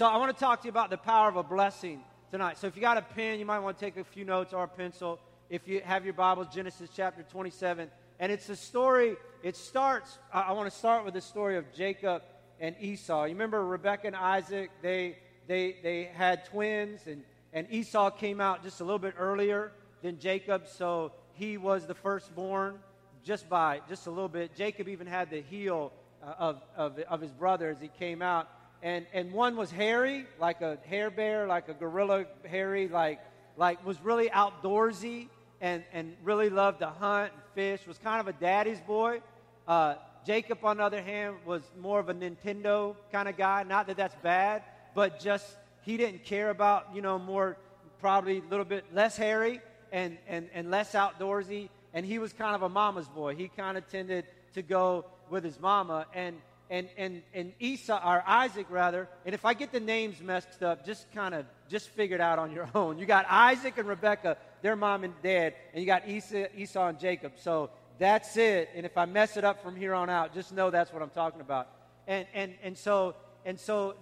So I want to talk to you about the power of a blessing tonight. So if you got a pen, you might want to take a few notes or a pencil. If you have your Bibles, Genesis chapter 27. And it's a story, it starts, I want to start with the story of Jacob and Esau. You remember Rebecca and Isaac, they, they, they had twins, and, and Esau came out just a little bit earlier than Jacob, so he was the firstborn just by just a little bit. Jacob even had the heel uh, of, of, of his brother as he came out. And, and one was hairy, like a hair bear, like a gorilla hairy, like, like was really outdoorsy and, and really loved to hunt and fish, was kind of a daddy's boy. Uh, Jacob, on the other hand, was more of a Nintendo kind of guy. Not that that's bad, but just he didn't care about, you know, more, probably a little bit less hairy and, and, and less outdoorsy and he was kind of a mama's boy. He kind of tended to go with his mama. And, and, and, and Esau, or Isaac rather, and if I get the names messed up, just kind of, just figure it out on your own. You got Isaac and Rebecca, their mom and dad, and you got Esau, Esau and Jacob. So that's it. And if I mess it up from here on out, just know that's what I'm talking about. And, and, and so, and so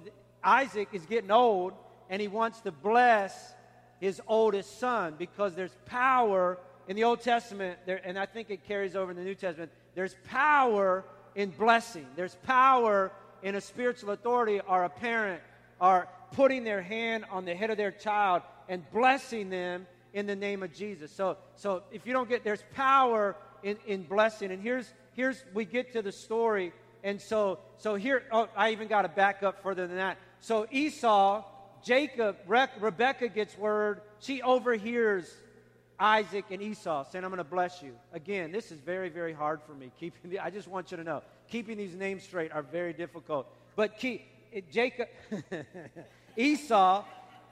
Isaac is getting old, and he wants to bless his oldest son because there's power in the Old Testament, there, and I think it carries over in the New Testament, there's power in blessing. There's power in a spiritual authority or a parent are putting their hand on the head of their child and blessing them in the name of Jesus. So, so if you don't get, there's power in, in blessing. And here's, here's, we get to the story. And so, so here, oh, I even got to back up further than that. So Esau, Jacob, Re- Rebecca gets word. She overhears Isaac and Esau, saying, I'm going to bless you. Again, this is very, very hard for me. Keeping the, I just want you to know, keeping these names straight are very difficult. But keep, it, Jacob, Esau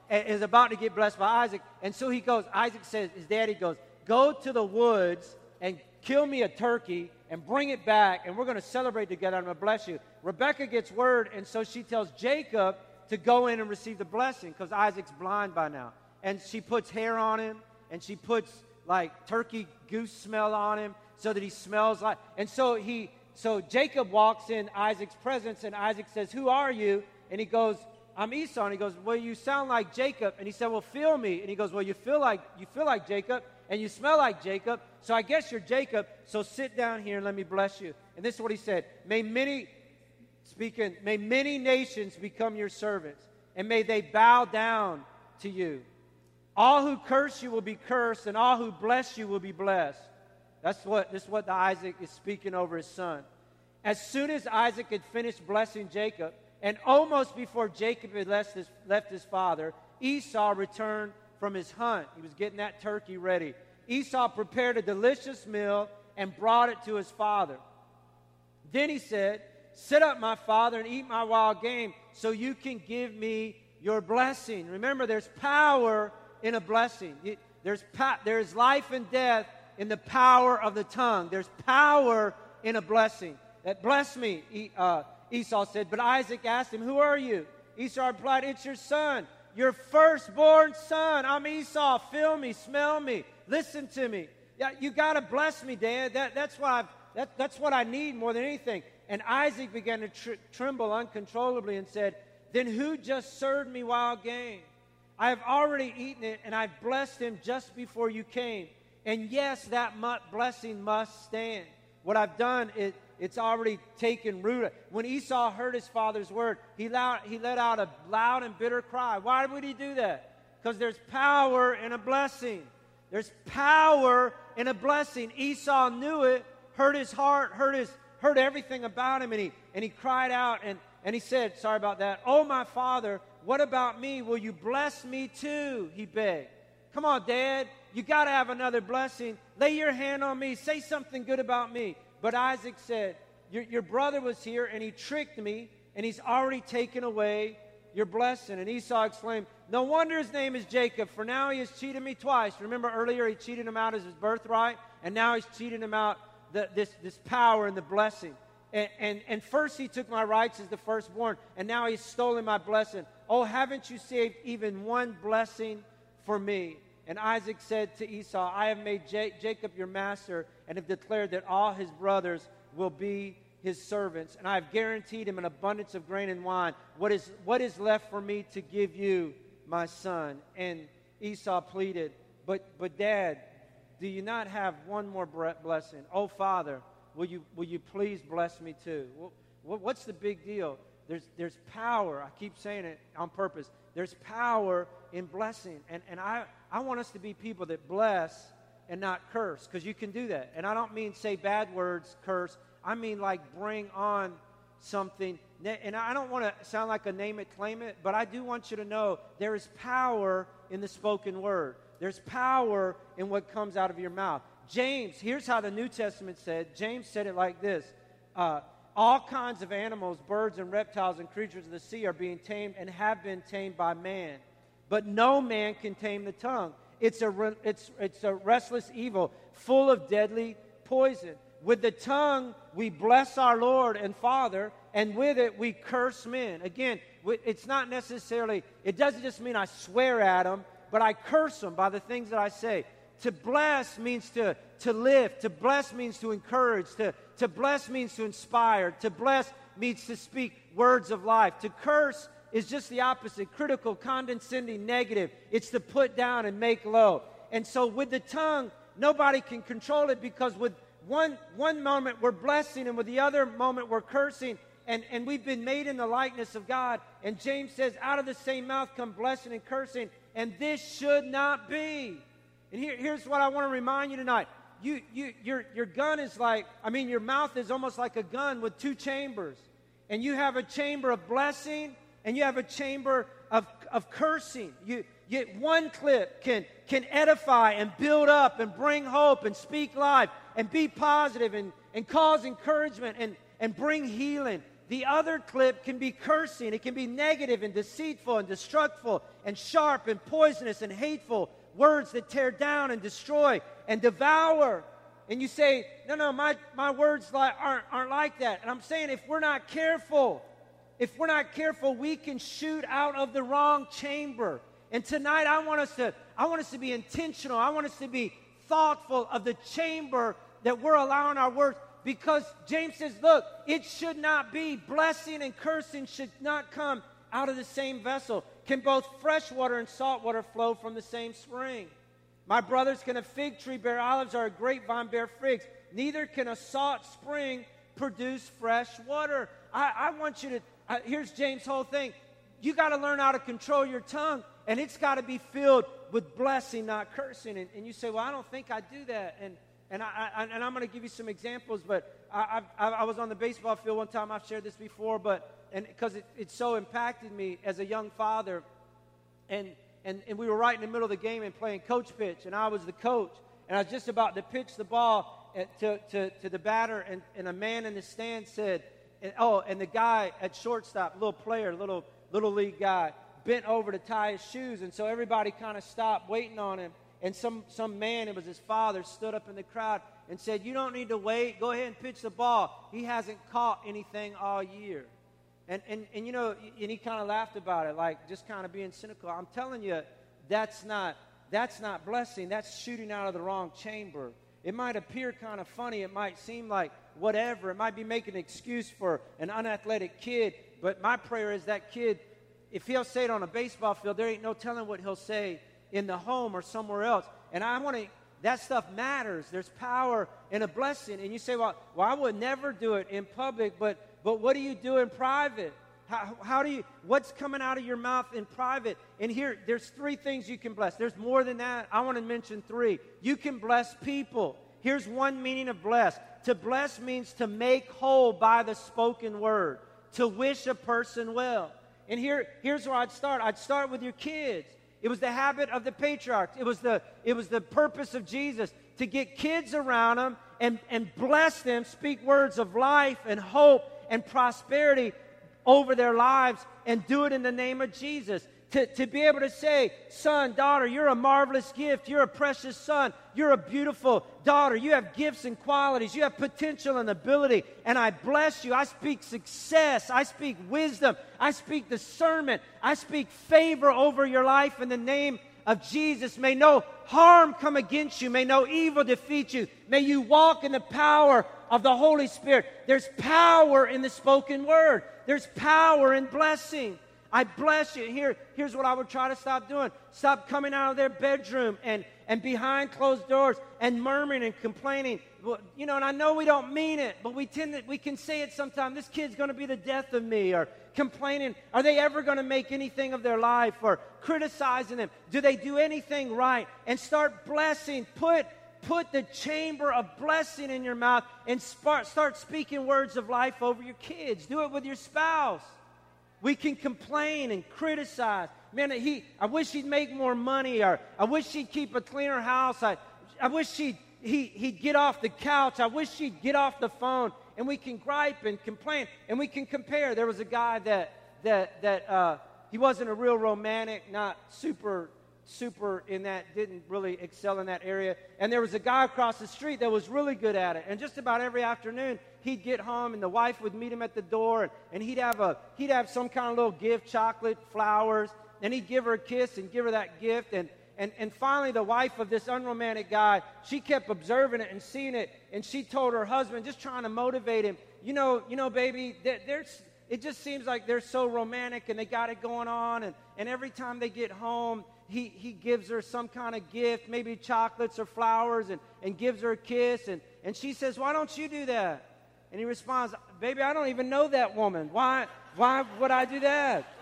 is about to get blessed by Isaac. And so he goes, Isaac says, his daddy goes, Go to the woods and kill me a turkey and bring it back, and we're going to celebrate together. I'm going to bless you. Rebecca gets word, and so she tells Jacob to go in and receive the blessing because Isaac's blind by now. And she puts hair on him and she puts like turkey goose smell on him so that he smells like and so he so Jacob walks in Isaac's presence and Isaac says, Who are you? And he goes, I'm Esau. And he goes, Well, you sound like Jacob. And he said, Well, feel me. And he goes, Well, you feel like you feel like Jacob and you smell like Jacob. So I guess you're Jacob. So sit down here and let me bless you. And this is what he said. May many speaking, may many nations become your servants, and may they bow down to you. All who curse you will be cursed, and all who bless you will be blessed. That's what this is what the Isaac is speaking over his son. As soon as Isaac had finished blessing Jacob, and almost before Jacob had left his, left his father, Esau returned from his hunt. He was getting that turkey ready. Esau prepared a delicious meal and brought it to his father. Then he said, Sit up, my father, and eat my wild game so you can give me your blessing. Remember, there's power in a blessing. There's, there's life and death in the power of the tongue. There's power in a blessing. That bless me, uh, Esau said. But Isaac asked him, Who are you? Esau replied, It's your son, your firstborn son. I'm Esau. Feel me, smell me, listen to me. Yeah, you got to bless me, Dad. That, that's, what I've, that, that's what I need more than anything. And Isaac began to tr- tremble uncontrollably and said, Then who just served me wild game? I have already eaten it, and I've blessed him just before you came. And yes, that blessing must stand. What I've done, it, it's already taken root. When Esau heard his father's word, he, loud, he let out a loud and bitter cry. Why would he do that? Because there's power in a blessing. There's power in a blessing. Esau knew it, hurt his heart, hurt his hurt everything about him, and he and he cried out and, and he said, Sorry about that. Oh my father, what about me? Will you bless me too? He begged. Come on, Dad. You got to have another blessing. Lay your hand on me. Say something good about me. But Isaac said, your, your brother was here and he tricked me and he's already taken away your blessing. And Esau exclaimed, No wonder his name is Jacob, for now he has cheated me twice. Remember earlier he cheated him out as his birthright, and now he's cheating him out the, this, this power and the blessing. And, and, and first he took my rights as the firstborn, and now he's stolen my blessing. Oh, haven't you saved even one blessing for me? And Isaac said to Esau, I have made J- Jacob your master and have declared that all his brothers will be his servants, and I have guaranteed him an abundance of grain and wine. What is, what is left for me to give you, my son? And Esau pleaded, But, but dad, do you not have one more blessing? Oh, father, will you, will you please bless me too? what's the big deal? There's, there's power. I keep saying it on purpose. There's power in blessing. And, and I, I want us to be people that bless and not curse because you can do that. And I don't mean say bad words, curse. I mean like bring on something. And I don't want to sound like a name it, claim it, but I do want you to know there is power in the spoken word. There's power in what comes out of your mouth. James, here's how the New Testament said. James said it like this uh, All kinds of animals, birds, and reptiles and creatures of the sea are being tamed and have been tamed by man. But no man can tame the tongue. It's a, re- it's, it's a restless evil, full of deadly poison. With the tongue, we bless our Lord and Father, and with it, we curse men. Again, it's not necessarily, it doesn't just mean I swear at them, but I curse them by the things that I say. To bless means to, to lift. To bless means to encourage. To, to bless means to inspire. To bless means to speak words of life. To curse is just the opposite critical, condescending, negative. It's to put down and make low. And so with the tongue, nobody can control it because with one, one moment we're blessing and with the other moment we're cursing. And, and we've been made in the likeness of God. And James says, out of the same mouth come blessing and cursing. And this should not be. And here, here's what I want to remind you tonight. You, you, your, your gun is like, I mean, your mouth is almost like a gun with two chambers. And you have a chamber of blessing and you have a chamber of, of cursing. You, you, one clip can, can edify and build up and bring hope and speak life and be positive and, and cause encouragement and, and bring healing. The other clip can be cursing. It can be negative and deceitful and destructful and sharp and poisonous and hateful words that tear down and destroy and devour. And you say, no, no, my, my words like, aren't, aren't like that. And I'm saying if we're not careful, if we're not careful, we can shoot out of the wrong chamber. And tonight I want us to I want us to be intentional. I want us to be thoughtful of the chamber that we're allowing our words because James says, look, it should not be blessing and cursing should not come out of the same vessel. Can both fresh water and salt water flow from the same spring? My brothers, can a fig tree bear olives or a grapevine bear figs? Neither can a salt spring produce fresh water. I, I want you to, uh, here's James' whole thing. You got to learn how to control your tongue, and it's got to be filled with blessing, not cursing. And, and, you say, Well, I don't think I do that. And, and, I, I and I'm going to give you some examples, but I, I, I was on the baseball field one time. I've shared this before, but and because it, it so impacted me as a young father. And, and, and we were right in the middle of the game and playing coach pitch, and I was the coach. And I was just about to pitch the ball to, to, to the batter, and, and a man in the stand said, and, oh, and the guy at shortstop, little player, little, little league guy, bent over to tie his shoes. And so everybody kind of stopped waiting on him. And some, some man, it was his father, stood up in the crowd and said, You don't need to wait. Go ahead and pitch the ball. He hasn't caught anything all year. And, and, and you know, and he kind of laughed about it, like just kind of being cynical. I'm telling you, that's not, that's not blessing. That's shooting out of the wrong chamber. It might appear kind of funny. It might seem like whatever. It might be making an excuse for an unathletic kid. But my prayer is that kid, if he'll say it on a baseball field, there ain't no telling what he'll say in the home or somewhere else. And I want to, that stuff matters. There's power in a blessing. And you say, well, well, I would never do it in public, but but what do you do in private? How, how, do you, what's coming out of your mouth in private? And here, there's three things you can bless. There's more than that. I want to mention three. You can bless people. Here's one meaning of bless. To bless means to make whole by the spoken word, to wish a person well. And here, here's where I'd start. I'd start with your kids. It was the habit of the patriarchs. It was the, it was the purpose of Jesus to get kids around them and, and bless them, speak words of life and hope and prosperity over their lives and do it in the name of Jesus. To, to be able to say, son, daughter, you're a marvelous gift. You're a precious son. You're a beautiful daughter. You have gifts and qualities. You have potential and ability. And I bless you. I speak success. I speak wisdom. I speak discernment. I speak favor over your life in the name of Jesus. May no harm come against you. May no evil defeat you. May you walk in the power of the Holy Spirit. There's power in the spoken word, there's power in blessing. I bless you. Here, here's what I would try to stop doing. Stop coming out of their bedroom and, and behind closed doors and murmuring and complaining. Well, you know, and I know we don't mean it, but we tend to, we can say it sometimes. This kid's going to be the death of me, or complaining. Are they ever going to make anything of their life, or criticizing them? Do they do anything right? And start blessing. Put put the chamber of blessing in your mouth and start speaking words of life over your kids. Do it with your spouse. We can complain and criticize. Man, he, I wish he'd make more money, or I wish he'd keep a cleaner house. I, I wish he'd, he, he'd get off the couch. I wish he'd get off the phone. And we can gripe and complain, and we can compare. There was a guy that, that, that uh, he wasn't a real romantic, not super super in that, didn't really excel in that area. And there was a guy across the street that was really good at it. And just about every afternoon, he'd get home and the wife would meet him at the door and, and he'd have a he'd have some kind of little gift, chocolate, flowers, and he'd give her a kiss and give her that gift. And and, and finally, the wife of this unromantic guy, she kept observing it and seeing it, and she told her husband, just trying to motivate him, you know, you know, baby, there's it just seems like they're so romantic and they got it going on, and, and every time they get home, he, he gives her some kind of gift, maybe chocolates or flowers, and, and gives her a kiss. And, and she says, Why don't you do that? And he responds, Baby, I don't even know that woman. Why, why would I do that?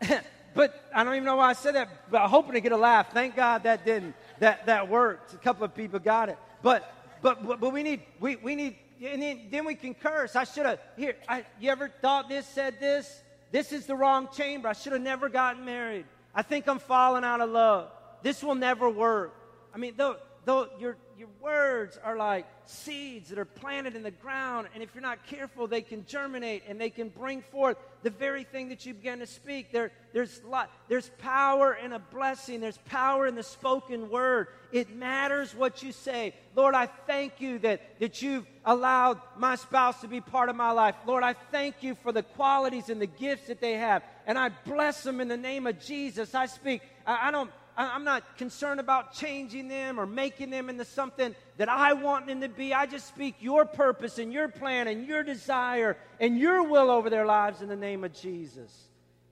but I don't even know why I said that, but I'm hoping to get a laugh. Thank God that didn't, that, that worked. A couple of people got it. But, but, but, but we need, we, we need, and then, then we can curse. I should have, here, I, you ever thought this, said this? This is the wrong chamber. I should have never gotten married. I think I'm falling out of love. This will never work. I mean, though, though your, your words are like seeds that are planted in the ground, and if you're not careful, they can germinate and they can bring forth the very thing that you began to speak. There, there's, lot, there's power in a blessing, there's power in the spoken word. It matters what you say. Lord, I thank you that, that you've allowed my spouse to be part of my life. Lord, I thank you for the qualities and the gifts that they have, and I bless them in the name of Jesus. I speak, I, I don't I'm not concerned about changing them or making them into something that I want them to be. I just speak your purpose and your plan and your desire and your will over their lives in the name of Jesus.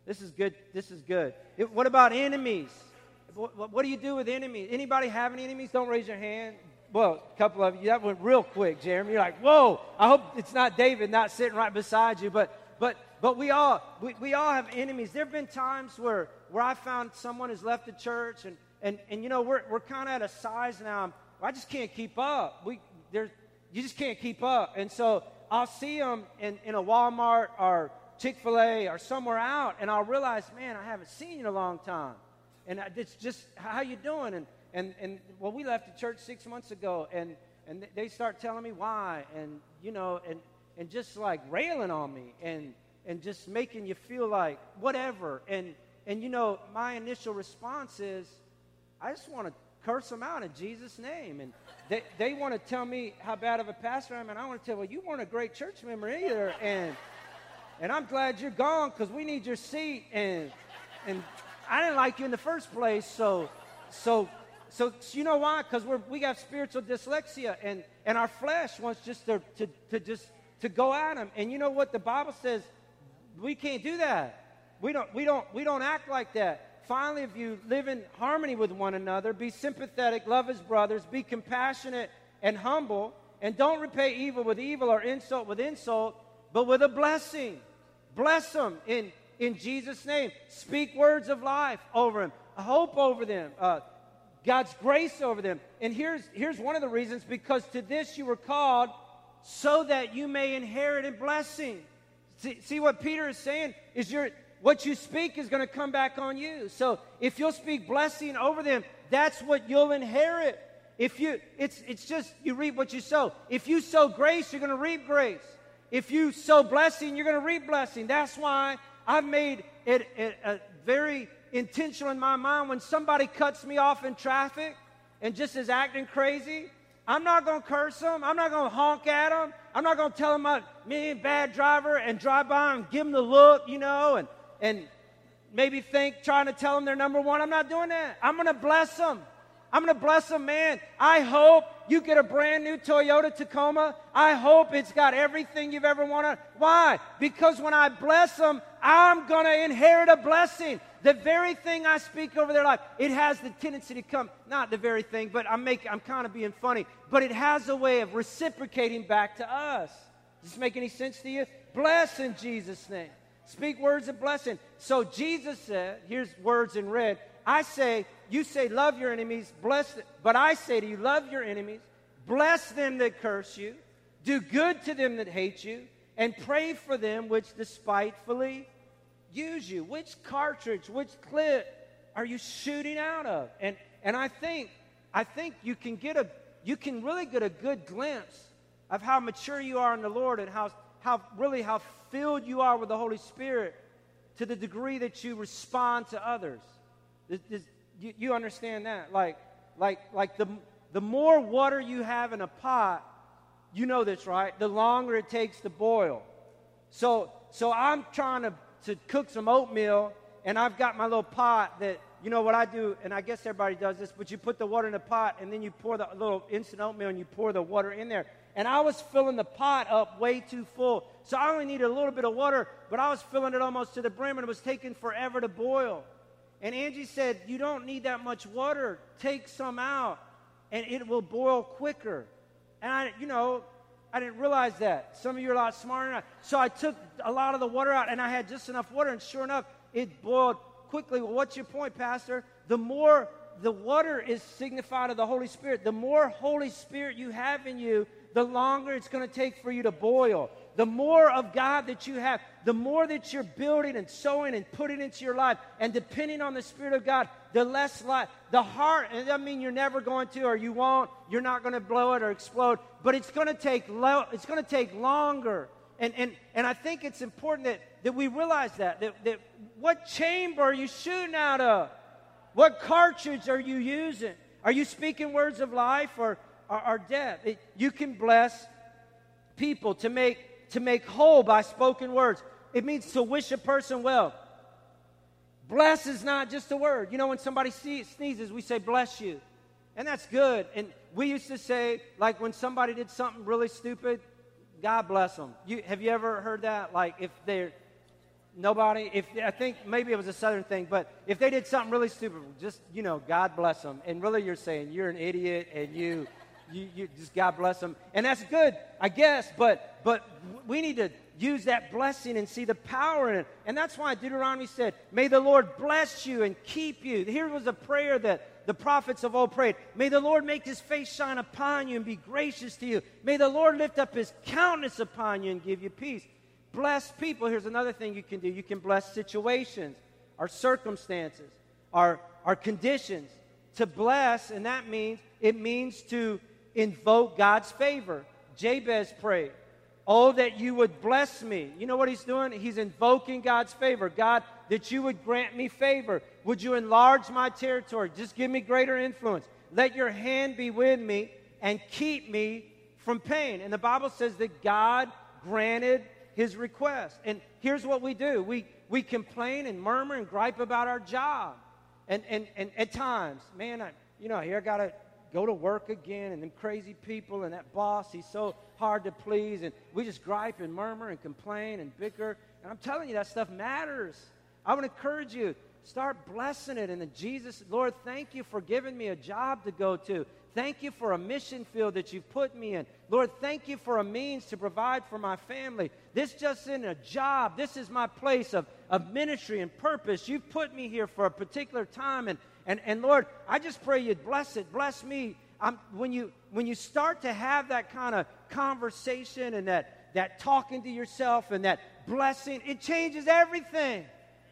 This is good. This is good. It, what about enemies? What, what, do you do with enemies? Anybody have any enemies? Don't raise your hand. Well, a couple of you. That went real quick, Jeremy. You're like, whoa. I hope it's not David not sitting right beside you. But but but we all we, we all have enemies. There have been times where where I found someone has left the church, and, and, and you know, we're, we're kind of at a size now, I just can't keep up. We, there's, you just can't keep up. And so I'll see them in, in a Walmart or Chick fil A or somewhere out, and I'll realize, man, I haven't seen you in a long time. And it's just, how you doing? And, and, and well, we left the church six months ago, and, and they start telling me why, and, you know, and, and just like railing on me, and, and just making you feel like whatever. And, and you know, my initial response is, I just want to curse them out in Jesus' name. And they, they want to tell me how bad of a pastor I am, and I want to tell, well, you weren't a great church member either. And, and I'm glad you're gone because we need your seat. And, and I didn't like you in the first place. So, so, so, you know why? Because we're, we got spiritual dyslexia, and, and our flesh wants just to, to, to just to go at them. And you know what? The Bible says we can't do that. We don't, we don't, we don't act like that. Finally, if you live in harmony with one another, be sympathetic, love as brothers, be compassionate and humble, and don't repay evil with evil or insult with insult, but with a blessing. Bless them in, in Jesus' name. Speak words of life over them, hope over them, uh, God's grace over them. And here's, here's one of the reasons because to this you were called so that you may inherit a blessing. See, see what Peter is saying is you're what you speak is going to come back on you. So if you'll speak blessing over them, that's what you'll inherit. If you, it's, it's just you reap what you sow. If you sow grace, you're going to reap grace. If you sow blessing, you're going to reap blessing. That's why I've made it, it a very intentional in my mind when somebody cuts me off in traffic and just is acting crazy. I'm not going to curse them. I'm not going to honk at them. I'm not going to tell them I'm me bad driver and drive by and give them the look, you know, and and maybe think trying to tell them they're number one. I'm not doing that. I'm going to bless them. I'm going to bless them, man. I hope you get a brand new Toyota Tacoma. I hope it's got everything you've ever wanted. Why? Because when I bless them, I'm going to inherit a blessing. The very thing I speak over their life, it has the tendency to come, not the very thing, but I'm making I'm kind of being funny, but it has a way of reciprocating back to us. Does this make any sense to you? Bless in Jesus' name. Speak words of blessing. So Jesus said, here's words in red. I say, you say, love your enemies, bless them. But I say to you, love your enemies, bless them that curse you, do good to them that hate you, and pray for them which despitefully use you. Which cartridge, which clip are you shooting out of? And and I think I think you can get a you can really get a good glimpse of how mature you are in the Lord and how how really how filled you are with the Holy Spirit to the degree that you respond to others. This, you, you understand that? Like, like, like the, the more water you have in a pot, you know this, right? The longer it takes to boil. So, so I'm trying to, to cook some oatmeal, and I've got my little pot that, you know what I do, and I guess everybody does this, but you put the water in the pot, and then you pour the little instant oatmeal, and you pour the water in there. And I was filling the pot up way too full. So I only needed a little bit of water, but I was filling it almost to the brim, and it was taking forever to boil. And Angie said, You don't need that much water. Take some out, and it will boil quicker. And I, you know, I didn't realize that. Some of you are a lot smarter than I. So I took a lot of the water out, and I had just enough water, and sure enough, it boiled quickly. Well, what's your point, Pastor? The more the water is signified of the Holy Spirit, the more Holy Spirit you have in you, the longer it's going to take for you to boil the more of God that you have, the more that you're building and sowing and putting into your life and depending on the Spirit of God, the less life, the heart, and it doesn't mean you're never going to or you won't, you're not going to blow it or explode, but it's going to take lo- it's going to take longer. And, and, and I think it's important that, that we realize that, that, that what chamber are you shooting out of? What cartridge are you using? Are you speaking words of life or, or, or death? It, you can bless people to make to make whole by spoken words. It means to wish a person well. Bless is not just a word. You know, when somebody sneezes, we say, bless you. And that's good. And we used to say, like, when somebody did something really stupid, God bless them. You, have you ever heard that? Like, if they're nobody, if I think maybe it was a southern thing, but if they did something really stupid, just, you know, God bless them. And really, you're saying you're an idiot and you you, you just God bless them. And that's good, I guess, but but we need to use that blessing and see the power in it. And that's why Deuteronomy said, May the Lord bless you and keep you. Here was a prayer that the prophets of old prayed. May the Lord make his face shine upon you and be gracious to you. May the Lord lift up his countenance upon you and give you peace. Bless people. Here's another thing you can do. You can bless situations, our circumstances, our, our conditions. To bless, and that means it means to invoke God's favor. Jabez prayed, Oh, that you would bless me. You know what he's doing? He's invoking God's favor. God, that you would grant me favor. Would you enlarge my territory? Just give me greater influence. Let your hand be with me and keep me from pain. And the Bible says that God granted his request. And here's what we do we, we complain and murmur and gripe about our job. And, and, and at times, man, I, you know, here I got to go to work again and them crazy people and that boss, he's so hard to please. And we just gripe and murmur and complain and bicker. And I'm telling you, that stuff matters. I would encourage you, start blessing it. And then Jesus, Lord, thank you for giving me a job to go to. Thank you for a mission field that you've put me in. Lord, thank you for a means to provide for my family. This just isn't a job. This is my place of, of ministry and purpose. You've put me here for a particular time, and, and, and Lord, I just pray you'd bless it. Bless me. I'm, when, you, when you start to have that kind of conversation and that, that talking to yourself and that blessing, it changes everything.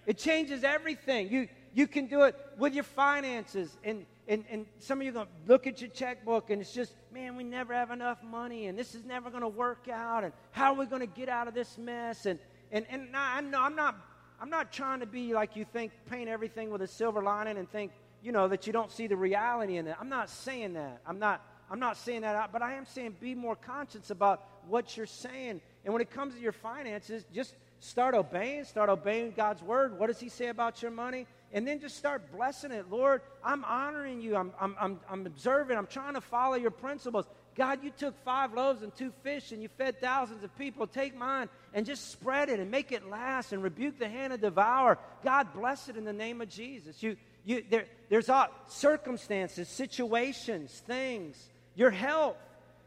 It changes everything. You, you can do it with your finances. And, and, and some of you are going to look at your checkbook and it's just, man, we never have enough money and this is never going to work out. And how are we going to get out of this mess? And, and, and I I'm not, I'm not trying to be like you think, paint everything with a silver lining and think, you know, that you don't see the reality in it. I'm not saying that. I'm not, I'm not saying that, out, but I am saying be more conscious about what you're saying. And when it comes to your finances, just, start obeying, start obeying God's word. What does He say about your money? And then just start blessing it. Lord, I'm honoring you. I'm, I'm, I'm, I'm observing. I'm trying to follow your principles. God, you took five loaves and two fish and you fed thousands of people. Take mine and just spread it and make it last and rebuke the hand of devour. God bless it in the name of Jesus. You, you, there, there's all circumstances, situations, things, your health.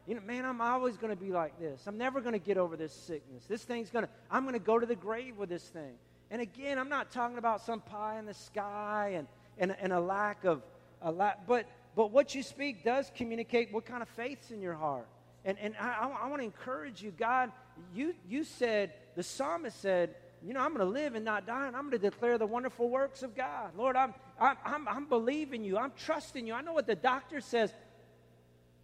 You know, man, I'm always going to be like this. I'm never going to get over this sickness. This thing's going to, I'm going to go to the grave with this thing. And again, I'm not talking about some pie in the sky and, and, and a lack of, a lack, but but what you speak does communicate what kind of faith's in your heart. And, and I, I, I want to encourage you, God, you, you said, the psalmist said, you know, I'm going to live and not die, and I'm going to declare the wonderful works of God. Lord, I'm, I'm, I'm, I'm believing you. I'm trusting you. I know what the doctor says,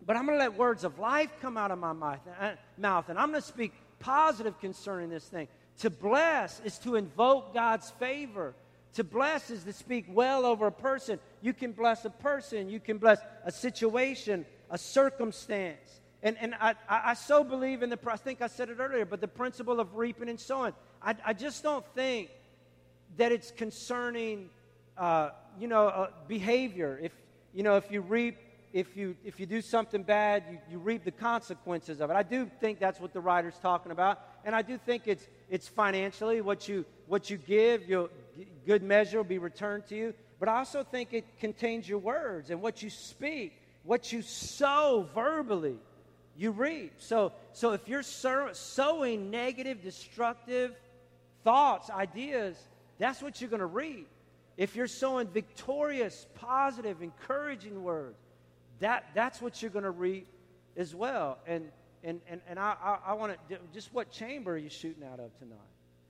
but I'm going to let words of life come out of my mouth, uh, mouth and I'm going to speak positive concerning this thing. To bless is to invoke God's favor. To bless is to speak well over a person. You can bless a person, you can bless a situation, a circumstance. And, and I, I, I so believe in the, I think I said it earlier, but the principle of reaping and sowing. I, I just don't think that it's concerning, uh, you know, uh, behavior. If, you know, if you reap if you if you do something bad, you, you reap the consequences of it. I do think that's what the writer's talking about, and I do think it's it's financially what you what you give, your good measure will be returned to you. But I also think it contains your words and what you speak, what you sow verbally, you reap. So so if you're sowing negative, destructive thoughts, ideas, that's what you're going to reap. If you're sowing victorious, positive, encouraging words, that, that's what you're going to reap as well. And, and, and, and I, I, I want to, just what chamber are you shooting out of tonight?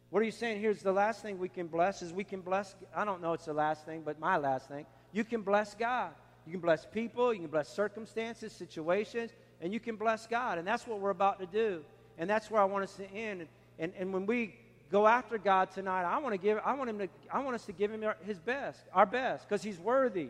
What are you saying? Here's the last thing we can bless is we can bless, I don't know it's the last thing, but my last thing. You can bless God. You can bless people, you can bless circumstances, situations, and you can bless God. And that's what we're about to do. And that's where I want us to end. And, and, and when we go after God tonight, I want to give I want him to I want us to give him his best, our best, because he's worthy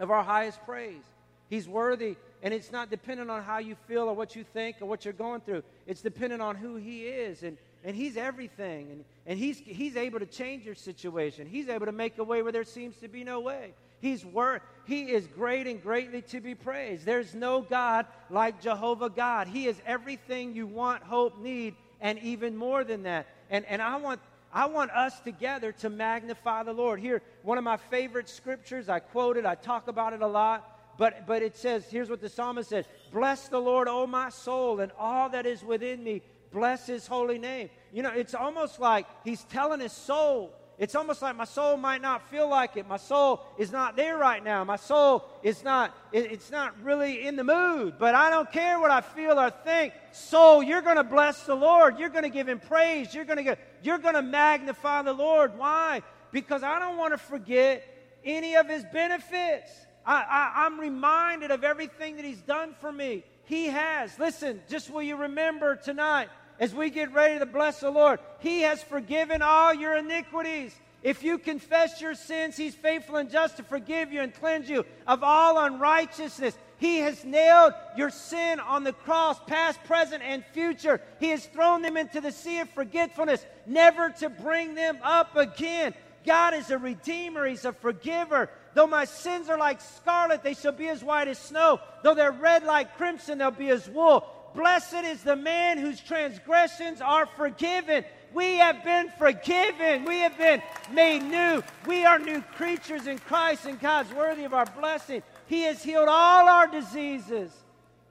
of our highest praise. He's worthy, and it's not dependent on how you feel or what you think or what you're going through. It's dependent on who He is, and, and He's everything, and, and he's, he's able to change your situation. He's able to make a way where there seems to be no way. He's wor- he is great and greatly to be praised. There's no God like Jehovah God. He is everything you want, hope, need, and even more than that. And, and I want I want us together to magnify the Lord. Here, one of my favorite scriptures, I quote it, I talk about it a lot. But, but it says, here's what the psalmist says Bless the Lord, O my soul, and all that is within me. Bless his holy name. You know, it's almost like he's telling his soul, it's almost like my soul might not feel like it. My soul is not there right now. My soul is not, it's not really in the mood. But I don't care what I feel or think. Soul, you're going to bless the Lord. You're going to give him praise. You're going to you're going to magnify the Lord. Why? Because I don't want to forget any of his benefits. I, I, I'm reminded of everything that He's done for me. He has. Listen, just will you remember tonight as we get ready to bless the Lord, He has forgiven all your iniquities. If you confess your sins, He's faithful and just to forgive you and cleanse you of all unrighteousness. He has nailed your sin on the cross, past, present, and future. He has thrown them into the sea of forgetfulness, never to bring them up again. God is a redeemer, He's a forgiver. Though my sins are like scarlet, they shall be as white as snow. Though they're red like crimson, they'll be as wool. Blessed is the man whose transgressions are forgiven. We have been forgiven. We have been made new. We are new creatures in Christ, and God's worthy of our blessing. He has healed all our diseases.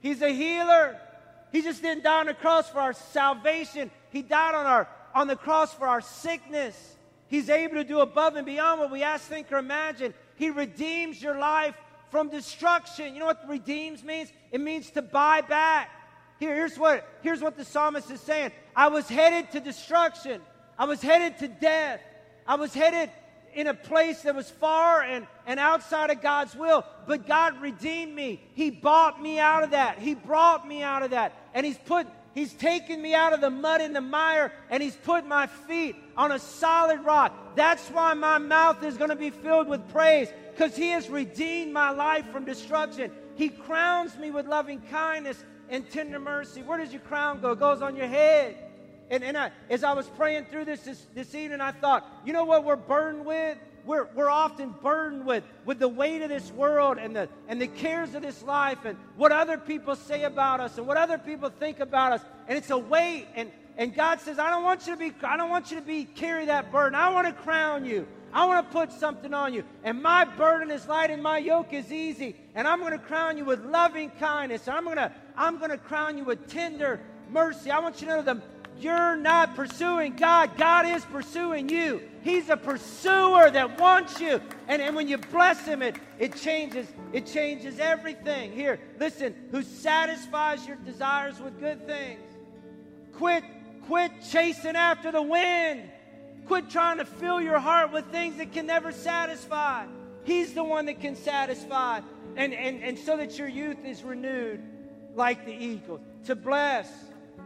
He's a healer. He just didn't die on the cross for our salvation. He died on, our, on the cross for our sickness. He's able to do above and beyond what we ask, think, or imagine. He redeems your life from destruction. You know what redeems means? It means to buy back. Here, here's what here's what the psalmist is saying. I was headed to destruction. I was headed to death. I was headed in a place that was far and, and outside of God's will. But God redeemed me. He bought me out of that. He brought me out of that. And He's put He's taken me out of the mud and the mire, and He's put my feet on a solid rock. That's why my mouth is going to be filled with praise, because He has redeemed my life from destruction. He crowns me with loving kindness and tender mercy. Where does your crown go? It goes on your head. And, and I, as I was praying through this, this this evening, I thought, you know what we're burdened with? We're, we're often burdened with, with the weight of this world and the, and the cares of this life and what other people say about us and what other people think about us. And it's a weight. And, and God says, I don't want you to be, I don't want you to be carry that burden. I want to crown you. I want to put something on you. And my burden is light and my yoke is easy. And I'm going to crown you with loving kindness. And I'm going to, I'm going to crown you with tender mercy. I want you to know that you're not pursuing God. God is pursuing you. He's a pursuer that wants you. And, and when you bless him, it, it changes, it changes everything. Here, listen, who satisfies your desires with good things. Quit, quit chasing after the wind. Quit trying to fill your heart with things that can never satisfy. He's the one that can satisfy. And, and, and so that your youth is renewed like the eagles. To bless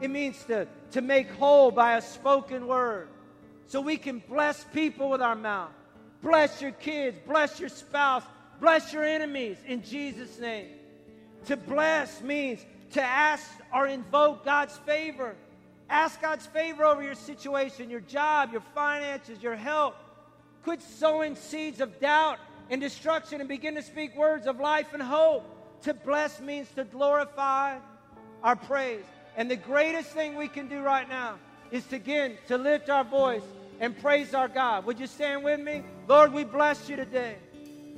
it means to, to make whole by a spoken word. So we can bless people with our mouth. Bless your kids, bless your spouse, bless your enemies in Jesus' name. To bless means to ask or invoke God's favor. Ask God's favor over your situation, your job, your finances, your health. Quit sowing seeds of doubt and destruction and begin to speak words of life and hope. To bless means to glorify our praise. And the greatest thing we can do right now is to again to lift our voice and praise our God. Would you stand with me? Lord, we bless you today.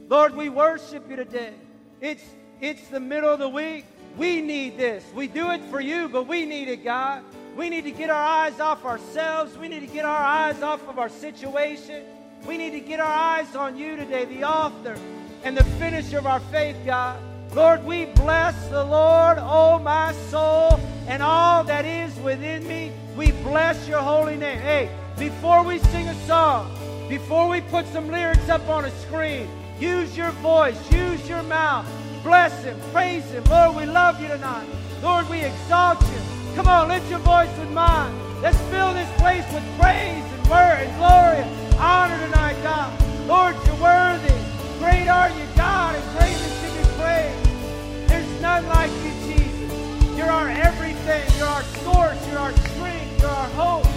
Lord, we worship you today. It's it's the middle of the week. We need this. We do it for you, but we need it, God. We need to get our eyes off ourselves. We need to get our eyes off of our situation. We need to get our eyes on you today, the author and the finisher of our faith, God. Lord, we bless the Lord, oh my soul, and all that is within me. We bless your holy name. Hey, before we sing a song, before we put some lyrics up on a screen, use your voice, use your mouth. Bless him, praise him. Lord, we love you tonight. Lord, we exalt you. Come on, lift your voice with mine. Let's fill this place with praise and word and glory and honor tonight, God. Lord, you're worthy. Great are you, God, and greatly to be praised. There's none like you, Jesus. You're our everything. You're our source. You're our strength. You're our hope.